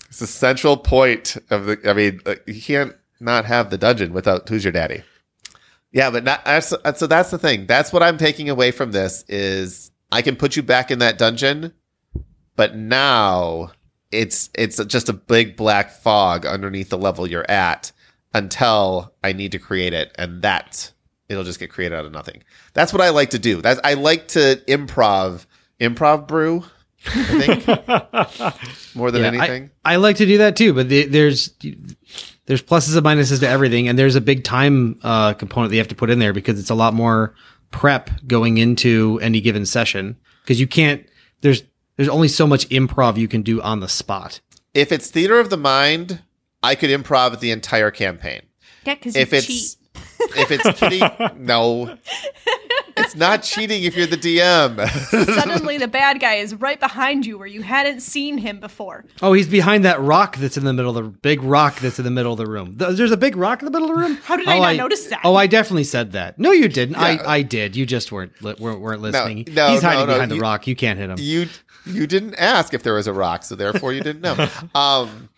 it's the central point of the. I mean, you can't not have the dungeon without who's your daddy. Yeah, but not that's, so. That's the thing. That's what I'm taking away from this is I can put you back in that dungeon, but now it's it's just a big black fog underneath the level you're at until I need to create it, and that it'll just get created out of nothing. That's what I like to do. That's I like to improv, improv brew. I think more than Yeah, anything. I, I like to do that too, but the, there's there's pluses and minuses to everything, and there's a big time uh, component that you have to put in there because it's a lot more prep going into any given session because you can't. There's there's only so much improv you can do on the spot. if it's theater of the mind, I could improv the entire campaign. Yeah, because If you it's cheat. If it's kitty, no, it's not cheating if you're the DM. Suddenly, the bad guy is right behind you where you hadn't seen him before. Oh, he's behind that rock that's in the middle of the big rock that's in the middle of the room. Th- There's a big rock in the middle of the room. How did I Oh, not notice that? Oh, I definitely said that. No, you didn't. Yeah. I, I did. You just weren't li- weren't, weren't listening. no, he's hiding no, no, behind you- the rock. You can't hit him. you you didn't ask if there was a rock, so therefore you didn't know. Um,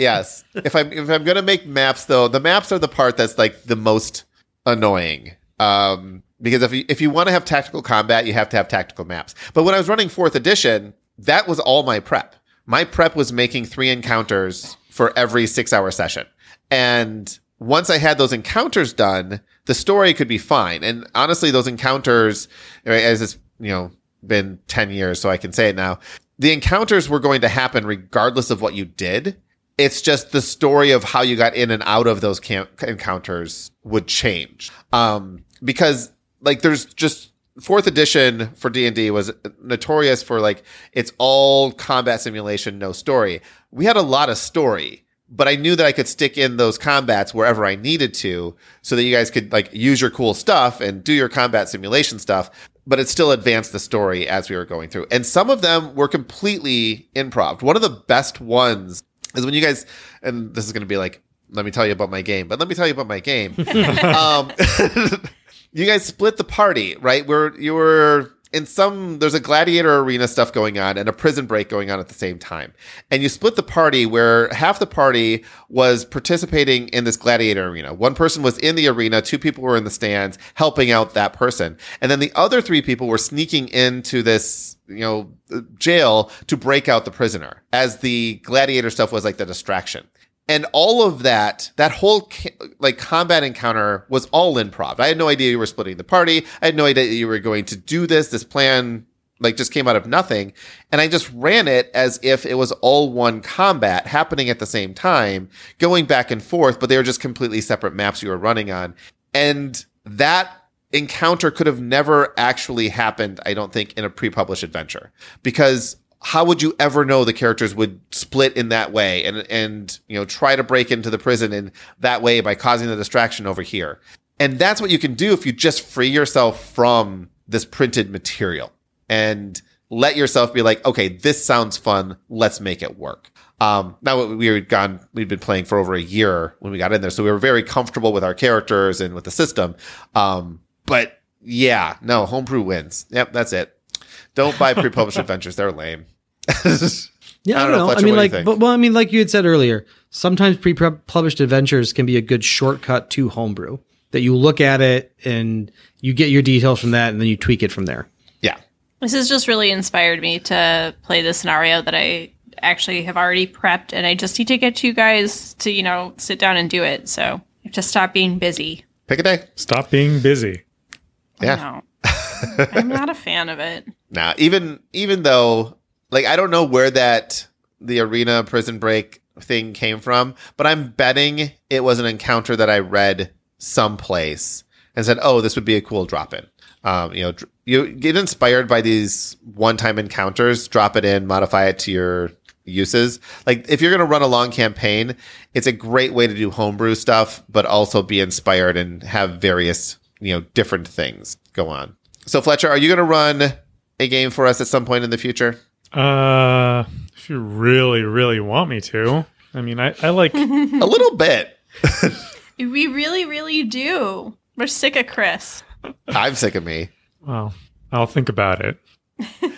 yes, if I'm if I'm gonna make maps though, the maps are the part that's like the most annoying. Um, because if you, if you want to have tactical combat, you have to have tactical maps. But when I was running fourth edition, that was all my prep. My prep was making three encounters for every six hour session. And once I had those encounters done, the story could be fine. And honestly, those encounters, as it's, you know, been 10 years, so I can say it now, the encounters were going to happen regardless of what you did. It's just the story of how you got in and out of those camp- encounters would change. Um, because like there's just fourth edition for D&D was notorious for like it's all combat simulation, no story. We had a lot of story, but I knew that I could stick in those combats wherever I needed to so that you guys could like use your cool stuff and do your combat simulation stuff, but it still advanced the story as we were going through. And some of them were completely improv. One of the best ones is when you guys, and this is going to be like, let me tell you about my game, but let me tell you about my game. um, you guys split the party, right? Where you were in some, there's a gladiator arena stuff going on and a prison break going on at the same time. And you split the party where half the party was participating in this gladiator arena. One person was in the arena, two people were in the stands helping out that person. And then the other three people were sneaking into this, you know, jail to break out the prisoner as the gladiator stuff was like the distraction and all of that that whole like combat encounter was all improv. I had no idea you were splitting the party. I had no idea you were going to do this. This plan like just came out of nothing. And i just ran it as if it was all one combat happening at the same time going back and forth but they were just completely separate maps you were running on. And that encounter could have never actually happened i don't think in a pre-published adventure. Because how would you ever know the characters would split in that way and and you know try to break into the prison in that way by causing the distraction over here? And that's what you can do if you just free yourself from this printed material and let yourself be like okay this sounds fun. Let's make it work. Um, now we had gone we'd been playing for over a year when we got in there. So we were very comfortable with our characters and with the system. Um, but yeah no homebrew wins. Yep that's it don't buy pre-published adventures they're lame Yeah, I I don't don't know, know. Fletcher, I mean, what do you like, but, well, I mean, like you had said earlier, sometimes pre-published adventures can be a good shortcut to homebrew. That you look at it and you get your details from that, and then you tweak it from there. yeah This has just really inspired me to play the scenario that I actually have already prepped, and I just need to get you guys to you know sit down and do it. So you have to stop being busy. Pick a day. Stop being busy. Yeah. I'm not a fan of it. Now, even even though like I don't know where that the arena prison break thing came from, but I'm betting it was an encounter that I read someplace and said, "Oh, this would be a cool drop in." Um, you know, dr- you get inspired by these one-time encounters, drop it in, modify it to your uses. Like if you're going to run a long campaign, it's a great way to do homebrew stuff, but also be inspired and have various, you know, different things go on. So Fletcher, are you going to run a game for us at some point in the future? Uh, if you really, really want me to. I mean, I, I like. a little bit. We really, really do. We're sick of Chris. I'm sick of me. well, I'll think about it. All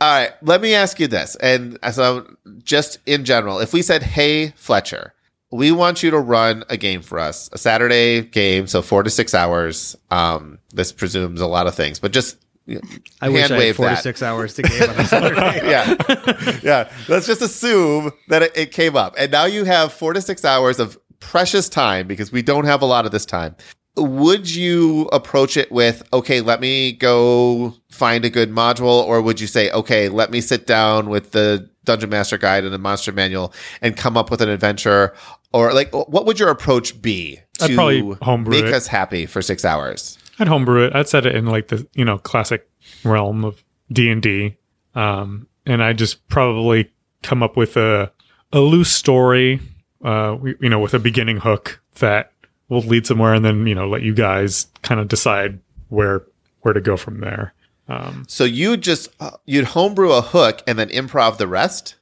right, let me ask you this. And so, just in general, if we said, hey, Fletcher, we want you to run a game for us, a Saturday game, so four to six hours. Um, this presumes a lot of things, but just I wish I had four that. to six hours to game on a Saturday. yeah. yeah. Let's just assume that it, it came up. And now you have four to six hours of precious time because we don't have a lot of this time. Would you approach it with, okay, let me go find a good module? Or would you say, okay, let me sit down with the Dungeon Master Guide and the Monster Manual and come up with an adventure? Or like, what would your approach be I'd to probably homebrew make it. us happy for six hours? I'd homebrew it. I'd set it in like the you know classic realm of D and D, um, and I just probably come up with a a loose story, uh, you know, with a beginning hook that will lead somewhere, and then you know let you guys kind of decide where where to go from there. Um, So you just, uh, you'd homebrew a hook and then improv the rest?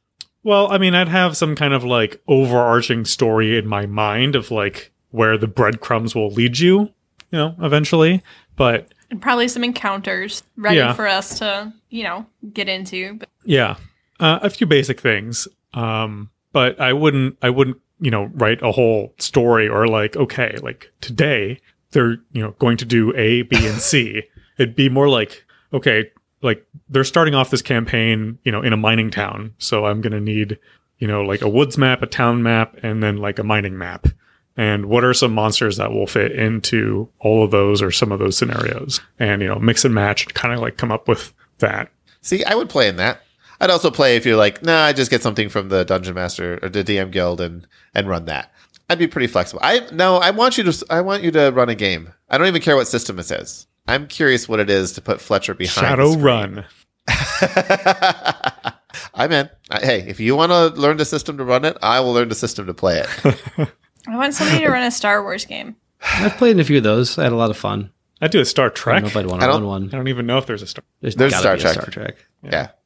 well, I mean, I'd have some kind of like overarching story in my mind of like where the breadcrumbs will lead you, you know, eventually. But And probably some encounters ready Yeah. for us to, you know, get into. But Yeah, uh, a few basic things. Um, but I wouldn't, I wouldn't, you know, write a whole story or like, okay, like today they're, you know, going to do A, B, and C. It'd be more like, okay, like they're starting off this campaign, you know, in a mining town. So I'm going to need, you know, like a woods map, a town map, and then like a mining map. And what are some monsters that will fit into all of those or some of those scenarios? And, you know, mix and match kind of like come up with that. See, I would play in that. I'd also play if you're like, nah, I just get something from the Dungeon Master or the DM Guild and and run that. I'd be pretty flexible. I no, I want you to I want you to run a game. I don't even care what system it is. I'm curious what it is to put Fletcher behind. Shadow. Run. I'm in. I- Hey, if you want to learn the system to run it, I will learn the system to play it. I want somebody to run a Star Wars game. I've played in a few of those. I had a lot of fun. I'd do a Star Trek. I don't Trek. know if I'd want I to don't- run one. I don't even know if there's a Star. There's, There's Star be a Trek. Star Trek. yeah. Yep.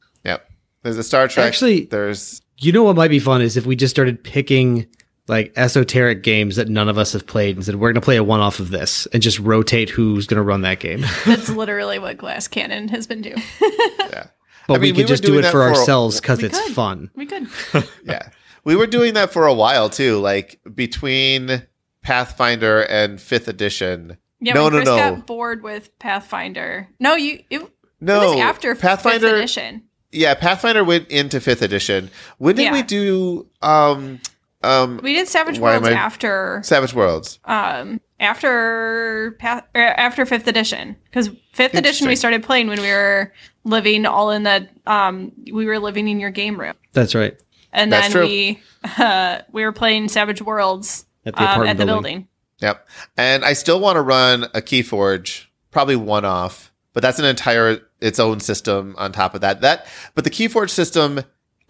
There's a Star Trek. Actually- there's You know what might be fun is if we just started picking like esoteric games that none of us have played and said we're going to play a one-off of this and just rotate who's going to run that game. That's literally what Glass Cannon has been doing. yeah. But I we could we just do it for for ourselves because it's could. fun. We could. yeah. We were doing that for a while too, like between Pathfinder and 5th edition. Yeah, No, when no, Chris no. got bored with Pathfinder. No, you it, No, it was after Pathfinder- Pathfinder edition. Yeah, Pathfinder went into 5th edition. When did Yeah. we do um um We did Savage Worlds I- after Savage Worlds? um after Path after fifth edition because fifth edition we started playing when we were living all in the um we were living in your game room That's right. and That's then true. we uh we were playing Savage Worlds At the um, apartment at the building. building. Yep. And I still want to run a Keyforge, probably one off, but that's an entire its own system on top of that. That but the Keyforge system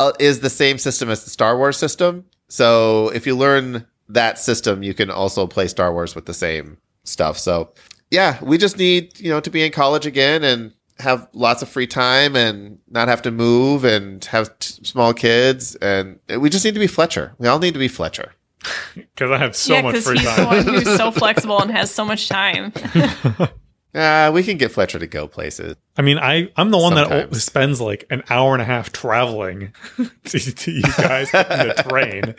uh, is the same system as the Star Wars system. So if you learn that system, you can also play Star Wars with the same stuff. So yeah, we just need, you know, to be in college again and have lots of free time and not have to move and have t- small kids and we just need to be Fletcher. We all need to be Fletcher. Because I have so yeah, much because free he's time. the one who's so flexible and has so much time. Uh, we can get Fletcher to go places. I mean, I I'm the one that Sometimes. o- spends like an hour and a half traveling to, to you guys in the train.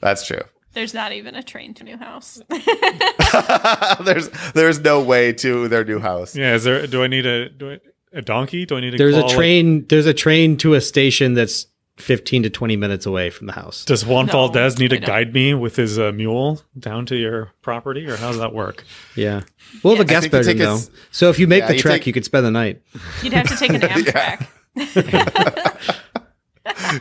That's true. There's not even a train to New House. there's there's no way to their new house. Yeah, is there? Do I need a do I, a donkey? Do I need to? There's a call, like- train. There's a train to a station that's 15 to 20 minutes away from the house. Does Juan No, Valdez need to guide me with his uh, mule down to your property, or how does that work? Yeah. Well, the I gas think you bedroom, though. s- So if you make Yeah, the you trek, take- you could spend the night. You'd have to take an Amtrak.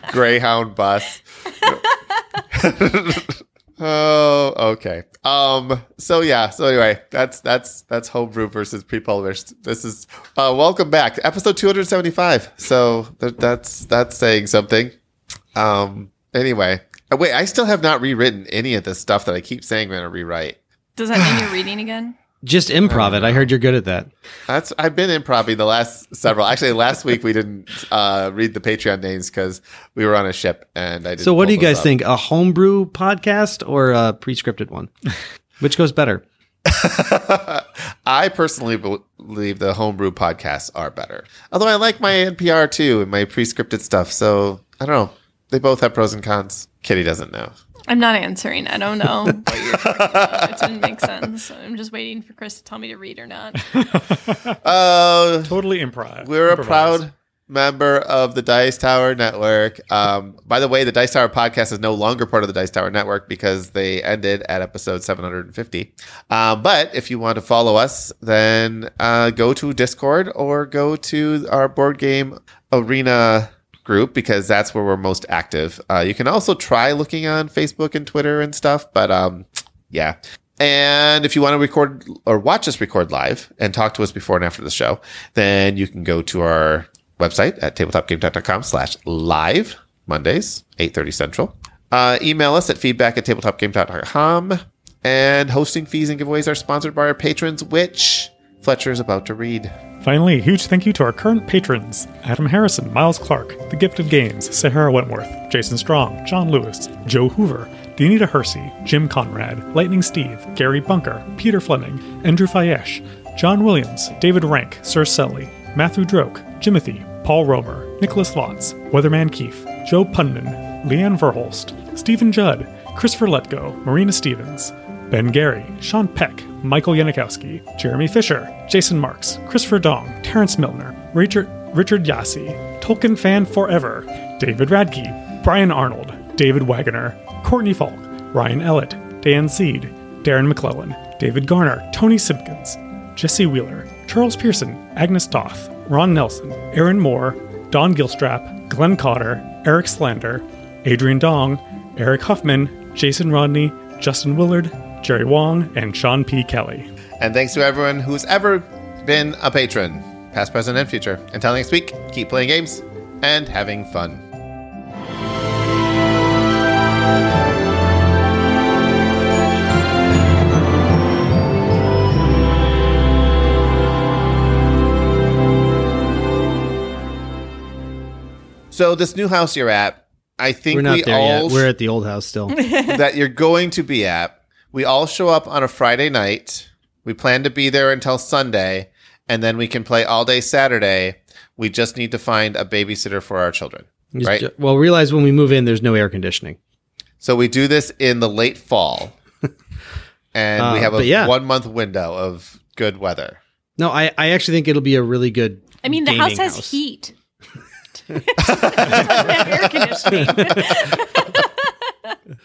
Greyhound bus. oh, okay. Um. So yeah. So anyway, that's that's that's homebrew versus pre-published. This is uh, welcome back, episode two hundred seventy-five. So th- that's that's saying something. Um. Anyway, wait. I still have not rewritten any of this stuff that I keep saying I'm going to rewrite. Does that mean you're reading again? Just improv it. I heard you're good at that. That's I've been improvising the last several. Actually, last week we didn't uh, read the Patreon names because we were on a ship and I. Didn't So what do you guys up. think? A homebrew podcast or a pre-scripted one? Which goes better? I personally believe the homebrew podcasts are better. Although I like my NPR too and my pre-scripted stuff. So I don't know. They both have pros and cons. Kitty doesn't know. I'm not answering. I don't know what you're talking about. It didn't make sense. I'm just waiting for Chris to tell me to read or not. Uh, Totally improv. we're a improvise. proud member of the Dice Tower Network. Um, by the way, the Dice Tower podcast is no longer part of the Dice Tower Network because they ended at episode 750. Um, but if you want to follow us, then uh, go to Discord or go to our board game arena group because that's where we're most active. Uh, you can also try looking on Facebook and Twitter and stuff, but um, yeah. And if you want to record or watch us record live and talk to us before and after the show, then you can go to our website at tabletopgametalk.com slash live Mondays, 8.30 Central. Uh, email us at feedback at tabletopgametalk.com. And hosting fees and giveaways are sponsored by our patrons, which Fletcher is about to read. Finally, a huge thank you to our current patrons Adam Harrison, Miles Clark, The Gift of Games, Sahara Wentworth, Jason Strong, John Lewis, Joe Hoover, Danita Hersey, Jim Conrad, Lightning Steve, Gary Bunker, Peter Fleming, Andrew Fayesh, John Williams, David Rank, Sir Selly, Matthew Droke, Jimothy, Paul Romer, Nicholas Lotz, Weatherman Keefe, Joe Pundman, Leanne Verholst, Stephen Judd, Christopher Letgo, Marina Stevens, Ben Gary, Sean Peck, Michael Yanikowski, Jeremy Fisher, Jason Marks, Christopher Dong, Terrence Milner, Richard, Richard Yassi, Tolkien Fan Forever, David Radke, Brian Arnold, David Wagoner, Courtney Falk, Ryan Ellett, Dan Seed, Darren McClellan, David Garner, Tony Simpkins, Jesse Wheeler, Charles Pearson, Agnes Doth, Ron Nelson, Aaron Moore, Don Gilstrap, Glenn Cotter, Eric Slander, Adrian Dong, Eric Huffman, Jason Rodney, Justin Willard, Jerry Wong, and Sean P. Kelly. And thanks to everyone who's ever been a patron, past, present, and future. Until next week, keep playing games and having fun. So this new house you're at, I think We're not we there all yet. We're at the old house still. that you're going to be at. We all show up on a Friday night. We plan to be there until Sunday, and then we can play all day Saturday. We just need to find a babysitter for our children. Just- Right. Well, realize when we move in, there's no air conditioning. So we do this in the late fall. And we Uh, have a yeah. one month window of good weather. No, I, I actually think it'll be a really good. I mean, the house gaming has heat. It doesn't have air conditioning.